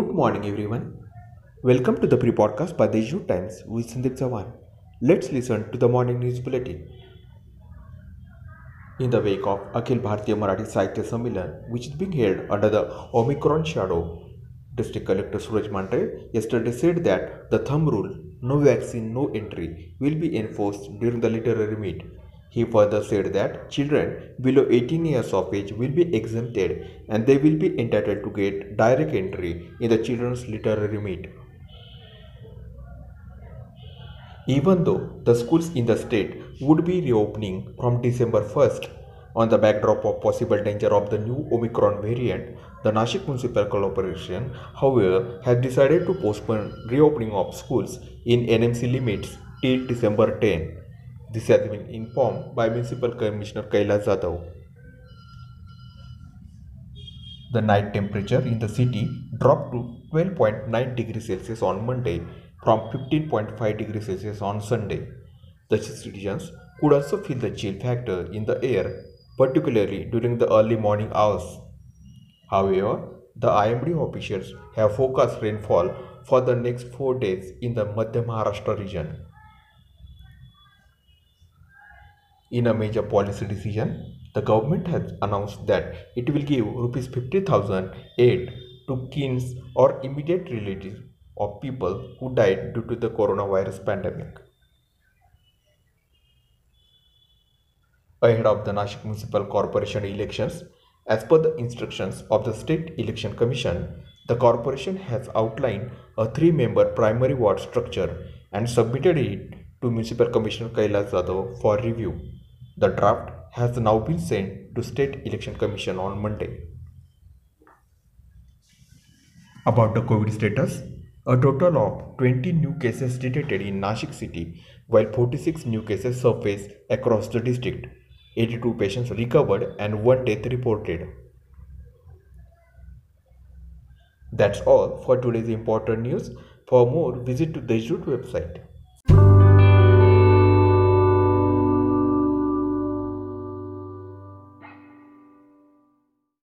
morning, everyone. Welcome to the pre podcast by the Issue Times with Sandeep Chavan. Let's listen to the morning news bulletin. In the wake of Akhil Bharatiya Marathi Sahitya Sammelan, which is being held under the Omicron shadow, District Collector Suraj Mandhare yesterday said that the thumb rule, no vaccine, no entry, will be enforced during the literary meet. He further said that children below 18 years of age will be exempted and they will be entitled to get direct entry in the children's literary meet. Even though the schools in the state would be reopening from December 1st, on the backdrop of possible danger of the new Omicron variant, the Nashik Municipal Corporation, however, has decided to postpone reopening of schools in NMC limits till December 10. This has been informed by Municipal Commissioner Kailash Jadhav. The night temperature in the city dropped to 12.9 degrees Celsius on Monday from 15.5 degrees Celsius on Sunday. The citizens could also feel the chill factor in the air, particularly during the early morning hours. However, the IMD officials have forecast rainfall for the next four days in the Madhya Maharashtra region. In a major policy decision, the government has announced that it will give rupees 50,000 aid to kins or immediate relatives of people who died due to the coronavirus pandemic. Ahead of the Nashik Municipal Corporation elections, as per the instructions of the State Election Commission, the corporation has outlined a three-member primary ward structure and submitted it to Municipal Commissioner Kailash Jadhav for review. The draft has now been sent to State Election Commission on Monday. About the COVID status, a total of 20 new cases detected in Nashik city, while 46 new cases surfaced across the district. 82 patients recovered and one death reported. That's all for today's important news. For more, visit the Institute website.